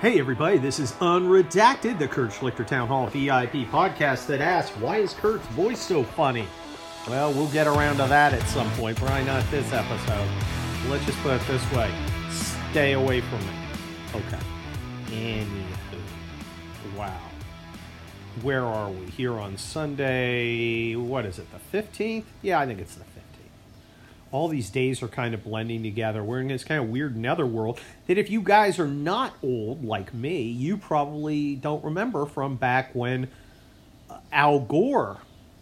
Hey everybody, this is Unredacted, the Kurt Schlichter Town Hall VIP podcast that asks, why is Kurt's voice so funny? Well, we'll get around to that at some point, probably not this episode. Let's just put it this way. Stay away from it. Okay. Anywho. Wow. Where are we? Here on Sunday, what is it, the 15th? Yeah, I think it's the 15th all these days are kind of blending together. We're in this kind of weird netherworld that if you guys are not old like me, you probably don't remember from back when uh, Al Gore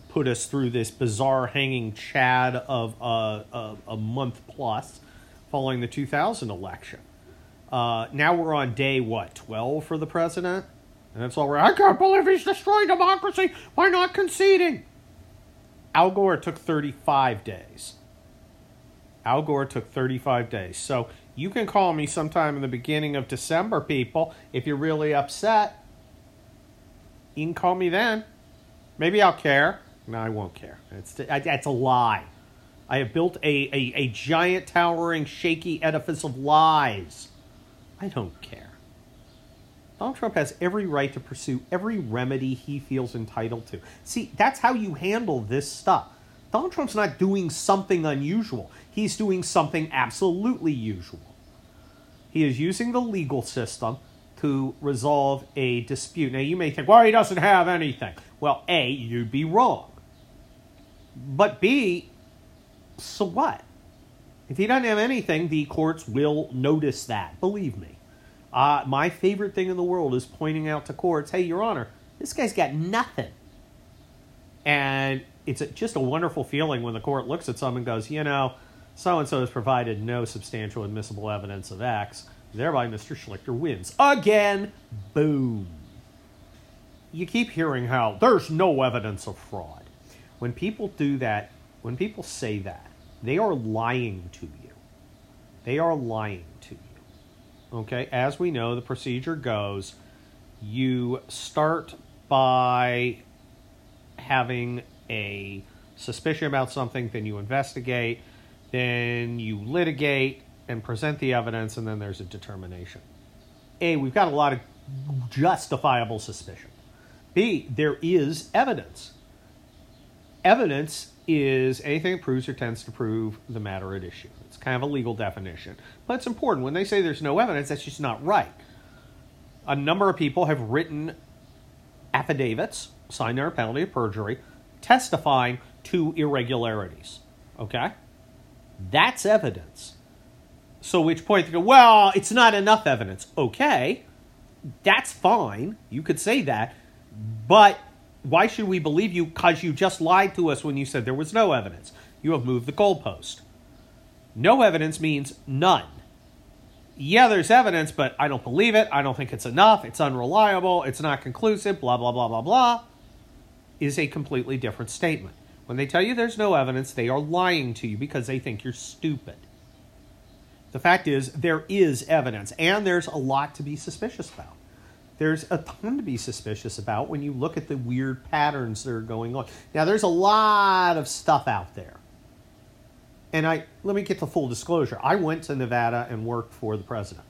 put us through this bizarre hanging chad of uh, a, a month plus following the 2000 election. Uh, now we're on day, what, 12 for the president? And that's all we're, I can't believe he's destroying democracy by not conceding. Al Gore took 35 days. Al Gore took 35 days. So you can call me sometime in the beginning of December, people, if you're really upset. You can call me then. Maybe I'll care. No, I won't care. It's, that's a lie. I have built a, a, a giant, towering, shaky edifice of lies. I don't care. Donald Trump has every right to pursue every remedy he feels entitled to. See, that's how you handle this stuff. Donald Trump's not doing something unusual. He's doing something absolutely usual. He is using the legal system to resolve a dispute. Now, you may think, well, he doesn't have anything. Well, A, you'd be wrong. But B, so what? If he doesn't have anything, the courts will notice that. Believe me. Uh, my favorite thing in the world is pointing out to courts, hey, Your Honor, this guy's got nothing. And it's a, just a wonderful feeling when the court looks at someone and goes, you know, so and so has provided no substantial admissible evidence of X. Thereby, Mr. Schlichter wins. Again, boom. You keep hearing how there's no evidence of fraud. When people do that, when people say that, they are lying to you. They are lying to you. Okay, as we know, the procedure goes you start by having a suspicion about something, then you investigate, then you litigate and present the evidence, and then there's a determination. A, we've got a lot of justifiable suspicion. B, there is evidence. Evidence is anything that proves or tends to prove the matter at issue. It's kind of a legal definition. But it's important. When they say there's no evidence, that's just not right. A number of people have written affidavits, signed under penalty of perjury, testifying to irregularities. Okay? That's evidence. So, which point they go, well, it's not enough evidence. Okay, that's fine. You could say that. But why should we believe you? Because you just lied to us when you said there was no evidence. You have moved the goalpost. No evidence means none. Yeah, there's evidence, but I don't believe it. I don't think it's enough. It's unreliable. It's not conclusive. Blah, blah, blah, blah, blah. Is a completely different statement. When they tell you there's no evidence, they are lying to you because they think you're stupid. The fact is, there is evidence, and there's a lot to be suspicious about. There's a ton to be suspicious about when you look at the weird patterns that are going on. Now, there's a lot of stuff out there. And I let me get the full disclosure. I went to Nevada and worked for the president.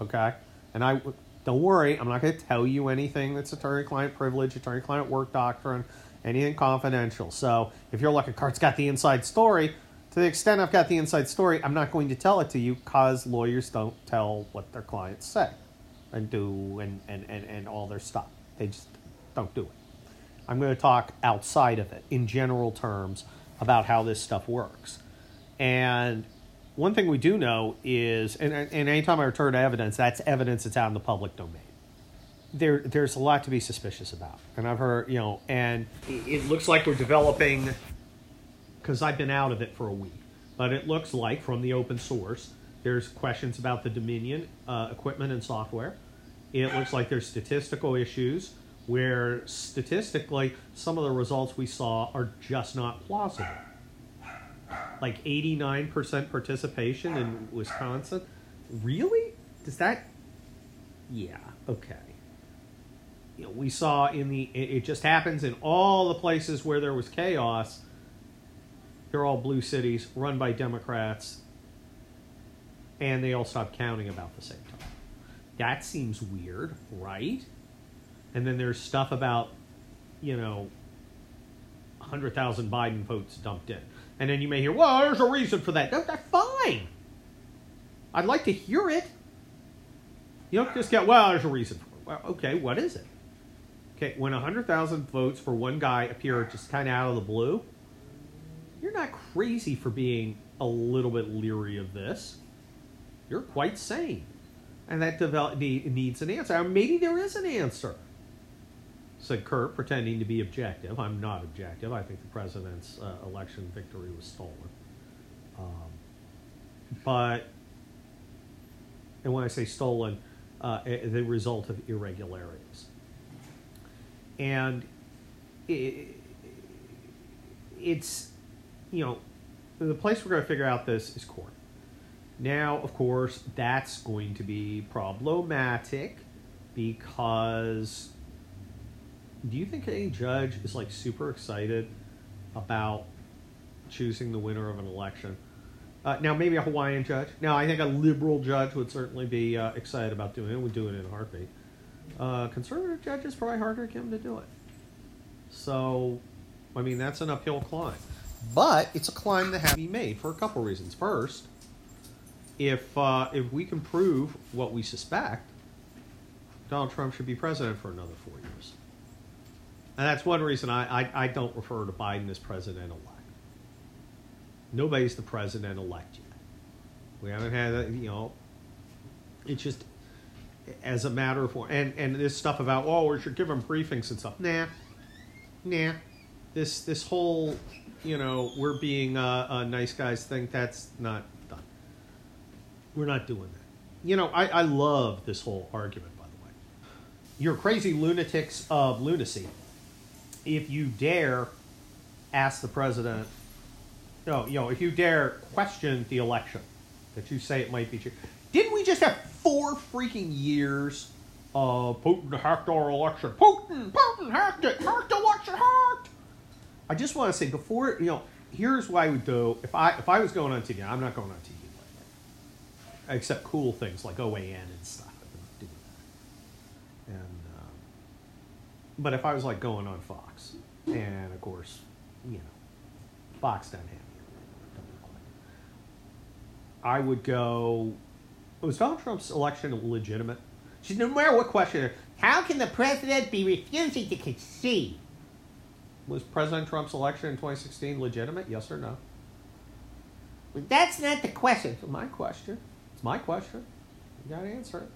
Okay? And I don't worry, I'm not going to tell you anything that's attorney client privilege, attorney client work doctrine anything confidential. So if you're like a Kurt's got the inside story, to the extent I've got the inside story, I'm not going to tell it to you because lawyers don't tell what their clients say and do and, and, and, and all their stuff. They just don't do it. I'm going to talk outside of it in general terms about how this stuff works. And one thing we do know is, and, and anytime I return to evidence, that's evidence that's out in the public domain there there's a lot to be suspicious about, and I've heard you know, and it looks like we're developing because I've been out of it for a week, but it looks like from the open source there's questions about the Dominion uh, equipment and software. It looks like there's statistical issues where statistically some of the results we saw are just not plausible. Like 89% participation in Wisconsin. Really? Does that? Yeah, okay you know, we saw in the it, it just happens in all the places where there was chaos. They're all blue cities run by Democrats, and they all stopped counting about the same time. That seems weird, right? And then there's stuff about, you know, 100,000 Biden votes dumped in. And then you may hear, well, there's a reason for that. That's fine. I'd like to hear it. You don't just get, well, there's a reason for it. Well, okay, what is it? Okay, when 100,000 votes for one guy appear just kind of out of the blue, you're not crazy for being a little bit leery of this. You're quite sane. And that develop, need, needs an answer. maybe there is an answer, said Kurt, pretending to be objective. I'm not objective. I think the president's uh, election victory was stolen. Um, but, and when I say stolen, uh, the result of irregularities. And it, it's, you know, the place we're going to figure out this is court. Now, of course, that's going to be problematic because do you think any judge is like super excited about choosing the winner of an election? Uh, now, maybe a Hawaiian judge. Now, I think a liberal judge would certainly be uh, excited about doing it. Would do it in a heartbeat. Uh, conservative judges probably harder to get them to do it. So, I mean, that's an uphill climb. But it's a climb that has to be made for a couple reasons. First, if uh, if we can prove what we suspect, Donald Trump should be president for another four years. And that's one reason I, I, I don't refer to Biden as president elect. Nobody's the president elect yet. We haven't had, a, you know, it's just as a matter of and and this stuff about oh we should give him briefings and stuff. Nah, nah. This this whole you know we're being uh, uh, nice guys thing that's not done. We're not doing that. You know I I love this whole argument by the way. You're crazy lunatics of lunacy. If you dare ask the president, no, you know, if you dare question the election, that you say it might be true. Didn't we just have four freaking years of Putin hacked our election? Putin, Putin hacked it, hacked election, hacked. I just want to say before you know, here's why I would do if I if I was going on TV. I'm not going on TV like except cool things like OAN and stuff. And um, but if I was like going on Fox, and of course, you know, Fox doesn't have I would go was Donald Trump's election legitimate? She's no matter what question. How can the president be refusing to concede? Was President Trump's election in 2016 legitimate? Yes or no? Well, that's not the question. It's my question. It's my question. You got to answer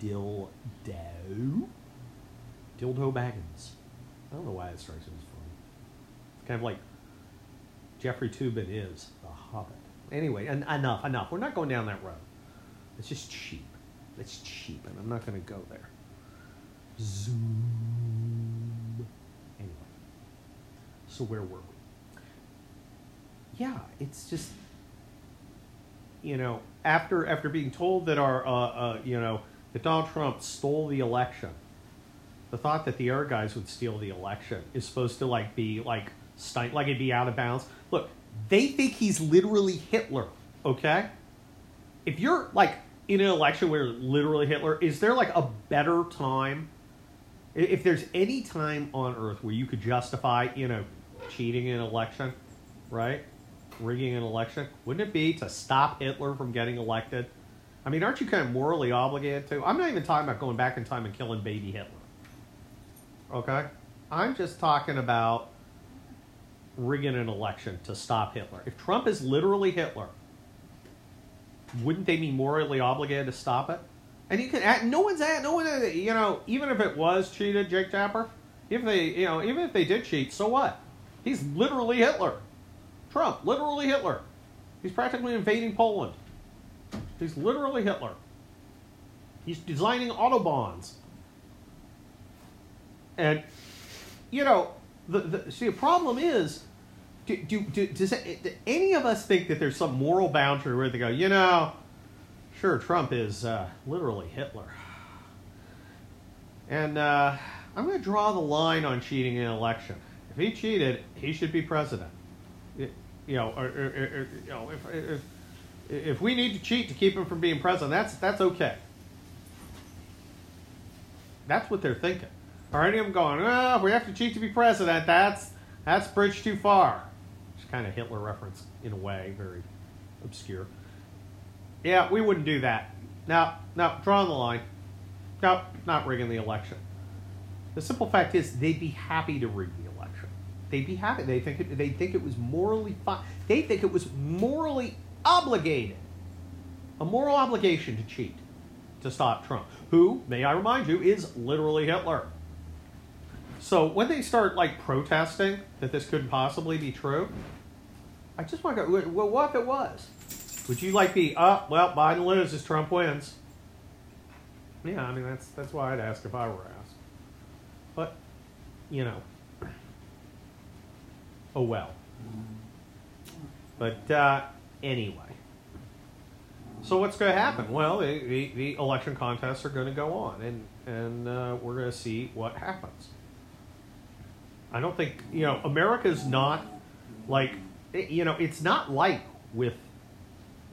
it. Dildo. Dildo Baggins. I don't know why it strikes me as funny. It's kind of like Jeffrey Toobin is the Hobbit. Anyway, en- enough, enough. We're not going down that road. It's just cheap. It's cheap, and I'm not going to go there. Zoom. Anyway, so where were we? Yeah, it's just you know after after being told that our uh, uh, you know that Donald Trump stole the election, the thought that the air guys would steal the election is supposed to like be like st- like it'd be out of bounds. Look, they think he's literally Hitler, okay? If you're like in an election where literally Hitler, is there like a better time? If there's any time on earth where you could justify, you know, cheating in an election, right? Rigging an election, wouldn't it be to stop Hitler from getting elected? I mean, aren't you kind of morally obligated to? I'm not even talking about going back in time and killing baby Hitler. Okay? I'm just talking about rigging an election to stop Hitler. If Trump is literally Hitler, wouldn't they be morally obligated to stop it? And you can no one's at no one you know even if it was cheated, Jake Tapper. If they you know even if they did cheat, so what? He's literally Hitler. Trump, literally Hitler. He's practically invading Poland. He's literally Hitler. He's designing autobahns. And you know the, the see the problem is do, do, do, does any of us think that there's some moral boundary where they go, you know, sure, Trump is uh, literally Hitler. And uh, I'm going to draw the line on cheating in an election. If he cheated, he should be president. You know, or, or, or, you know, if, if if we need to cheat to keep him from being president, that's that's okay. That's what they're thinking. Of them going, oh, if we have to cheat to be president, that's that's bridge too far. It's kind of Hitler reference in a way, very obscure. Yeah, we wouldn't do that. Now, no, drawing the line. No, not rigging the election. The simple fact is, they'd be happy to rig the election. They'd be happy. They think it, they think it was morally fine. They think it was morally obligated, a moral obligation to cheat to stop Trump, who, may I remind you, is literally Hitler. So when they start like protesting that this couldn't possibly be true, I just want to go. Well, what if it was? Would you like be up? Uh, well, Biden loses, Trump wins. Yeah, I mean that's that's why I'd ask if I were asked. But, you know, oh well. But uh, anyway, so what's going to happen? Well, the, the, the, election contests are going to go on, and and uh, we're going to see what happens. I don't think you know America's not like you know it's not like with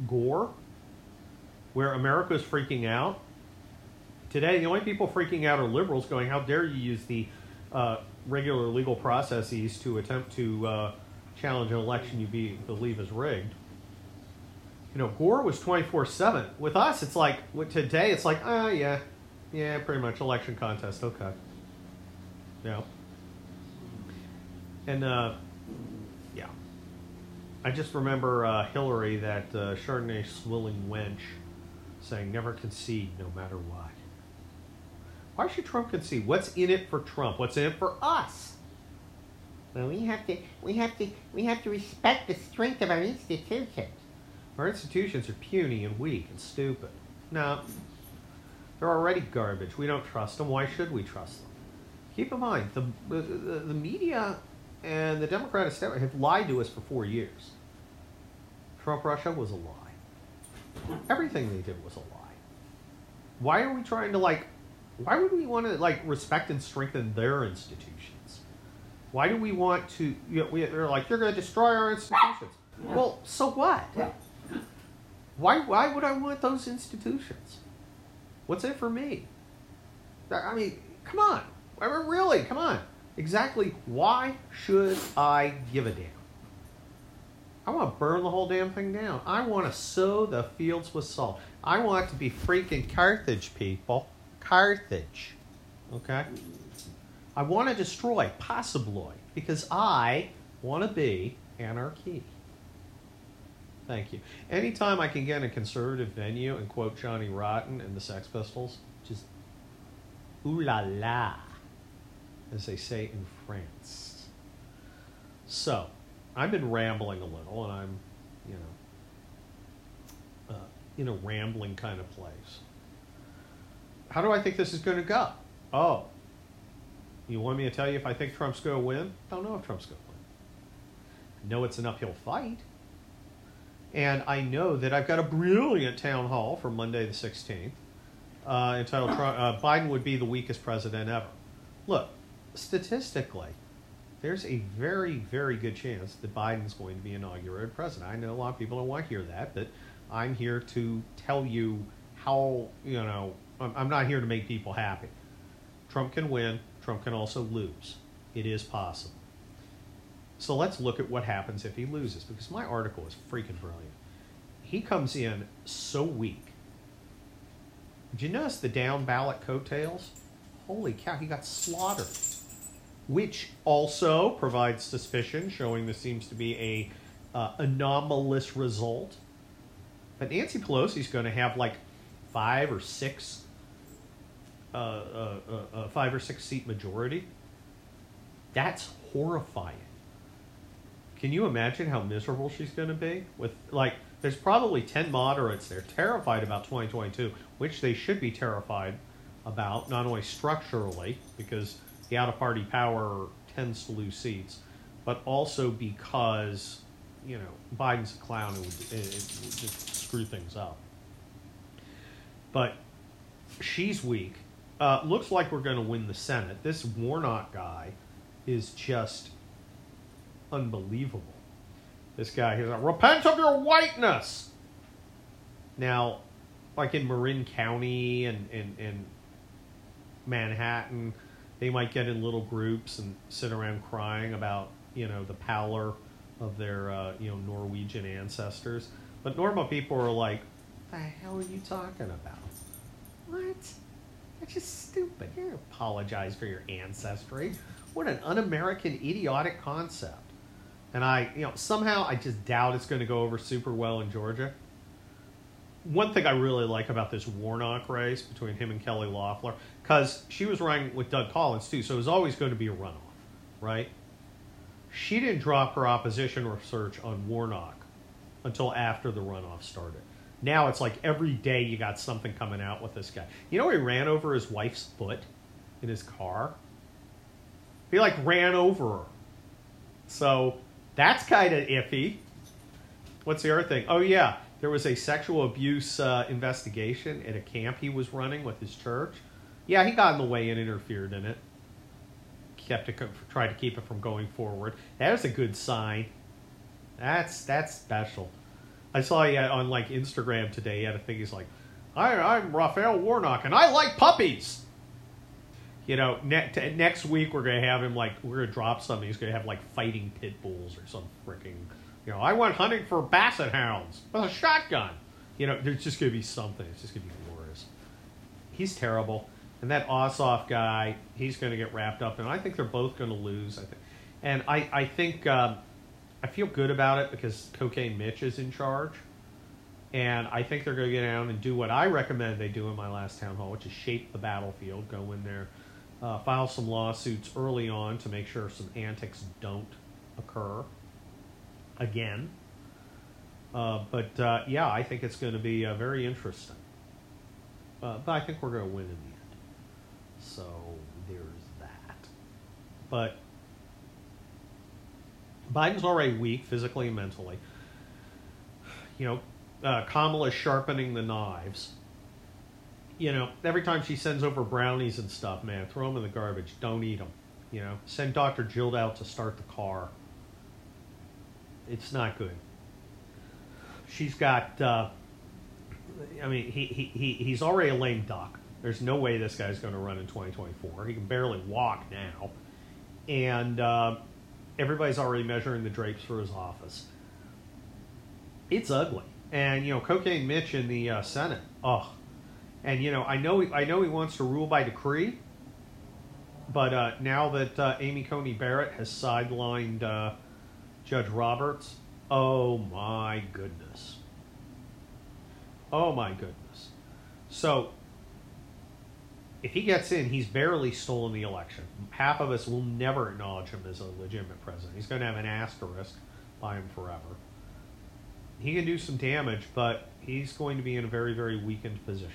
Gore, where America is freaking out. Today, the only people freaking out are liberals, going, "How dare you use the uh, regular legal processes to attempt to uh, challenge an election you be, believe is rigged?" You know, Gore was twenty four seven. With us, it's like today, it's like, ah, yeah, yeah, pretty much election contest. Okay, yeah, and uh, yeah, I just remember uh, Hillary, that uh, Chardonnay swilling wench, saying, never concede no matter what. Why should Trump concede? What's in it for Trump? What's in it for us? Well, we have to, we have to, we have to respect the strength of our institutions. Our institutions are puny and weak and stupid. No, they're already garbage. We don't trust them. Why should we trust them? Keep in mind, the, the, the media and the Democratic establishment have lied to us for four years. Trump Russia was a lie. Everything they did was a lie. Why are we trying to like? Why would we want to like respect and strengthen their institutions? Why do we want to? You know, we, they're like you're going to destroy our institutions. Well, so what? Why? Why would I want those institutions? What's it for me? I mean, come on. I mean, Really, come on. Exactly why should I give a damn? I want to burn the whole damn thing down. I want to sow the fields with salt. I want to be freaking Carthage, people. Carthage. Okay? I want to destroy, possibly, because I want to be anarchy. Thank you. Anytime I can get in a conservative venue and quote Johnny Rotten and the Sex Pistols, just ooh la la, as they say in France. So, I've been rambling a little, and I'm, you know, uh, in a rambling kind of place. How do I think this is going to go? Oh, you want me to tell you if I think Trump's going to win? I don't know if Trump's going to win. I know it's an uphill fight. And I know that I've got a brilliant town hall for Monday the 16th uh, entitled uh, Biden would be the weakest president ever. Look, statistically, there's a very, very good chance that Biden's going to be inaugurated president. I know a lot of people don't want to hear that, but I'm here to tell you how, you know, I'm not here to make people happy. Trump can win, Trump can also lose. It is possible. So let's look at what happens if he loses, because my article is freaking brilliant. He comes in so weak. Did you notice the down ballot coattails? Holy cow, he got slaughtered which also provides suspicion, showing this seems to be a uh, anomalous result. But Nancy Pelosi's going to have like five or six, uh, uh, uh, uh, five or six seat majority. That's horrifying. Can you imagine how miserable she's going to be? With like, there's probably ten moderates there terrified about 2022, which they should be terrified about, not only structurally because the out of party power tends to lose seats, but also because you know Biden's a clown and would, would just screw things up. But she's weak. Uh, looks like we're going to win the Senate. This Warnock guy is just unbelievable. This guy, he's like, repent of your whiteness. Now, like in Marin County and, and, and Manhattan, they might get in little groups and sit around crying about you know the pallor of their uh, you know Norwegian ancestors. But normal people are like, "The hell are you talking about? What? That's just stupid. You apologize for your ancestry. What an un-American, idiotic concept." And I, you know, somehow I just doubt it's going to go over super well in Georgia. One thing I really like about this Warnock race between him and Kelly Loeffler, because she was running with Doug Collins too, so it was always going to be a runoff, right? She didn't drop her opposition research on Warnock until after the runoff started. Now it's like every day you got something coming out with this guy. You know, he ran over his wife's foot in his car. He like ran over her. So that's kind of iffy. What's the other thing? Oh yeah, there was a sexual abuse uh, investigation at a camp he was running with his church. Yeah, he got in the way and interfered in it. Kept it, tried to keep it from going forward. That was a good sign. That's that's special. I saw you on like Instagram today. He had a thing. He's like, I, "I'm Raphael Warnock, and I like puppies." You know, ne- t- next week we're gonna have him like we're gonna drop something. He's gonna have like fighting pit bulls or some freaking. You know, I went hunting for basset hounds with a shotgun. You know, there's just gonna be something. It's just gonna be glorious. He's terrible, and that Ossoff guy, he's gonna get wrapped up, and I think they're both gonna lose. I think, and I I think um, I feel good about it because Cocaine Mitch is in charge. And I think they're going to get down and do what I recommend they do in my last town hall, which is shape the battlefield, go in there, uh, file some lawsuits early on to make sure some antics don't occur again. Uh, but uh, yeah, I think it's going to be uh, very interesting. Uh, but I think we're going to win in the end. So there's that. But Biden's already weak physically and mentally. You know, uh, Kamala's sharpening the knives you know, every time she sends over brownies and stuff, man, throw them in the garbage. Don't eat them. You know, send Dr. Jill out to start the car. It's not good. She's got, uh, I mean, he, he, he, he's already a lame duck. There's no way this guy's going to run in 2024. He can barely walk now. And uh, everybody's already measuring the drapes for his office. It's ugly. And, you know, Cocaine Mitch in the uh, Senate, oh, and you know, I know I know he wants to rule by decree, but uh, now that uh, Amy Coney Barrett has sidelined uh, Judge Roberts, oh my goodness, oh my goodness. So if he gets in, he's barely stolen the election. Half of us will never acknowledge him as a legitimate president. He's going to have an asterisk by him forever. He can do some damage, but he's going to be in a very, very weakened position.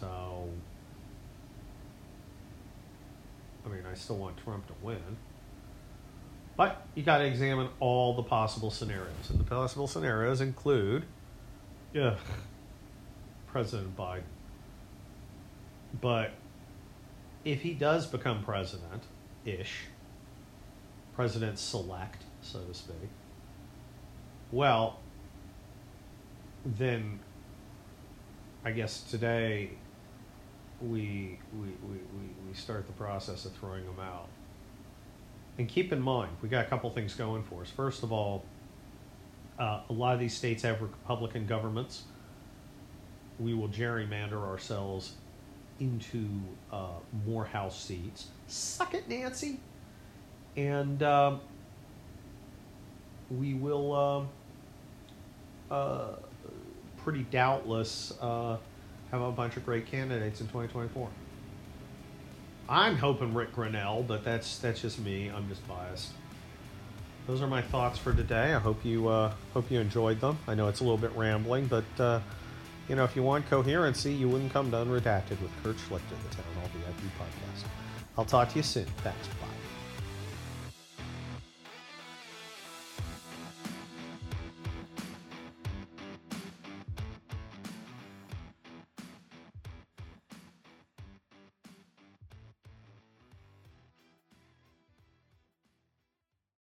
So, I mean, I still want Trump to win. But you got to examine all the possible scenarios. And the possible scenarios include, yeah, President Biden. But if he does become president ish, president select, so to speak, well, then I guess today we, we, we, we, start the process of throwing them out. And keep in mind, we got a couple things going for us. First of all, uh, a lot of these states have Republican governments. We will gerrymander ourselves into uh, more House seats. Suck it, Nancy. And um, we will um, uh, pretty doubtless uh, have a bunch of great candidates in 2024. I'm hoping Rick Grinnell, but that's that's just me. I'm just biased. Those are my thoughts for today. I hope you uh, hope you enjoyed them. I know it's a little bit rambling, but uh, you know if you want coherency, you wouldn't come to Unredacted with Kurt Schlichter, the Town Hall VIP podcast. I'll talk to you soon. Thanks. Bye.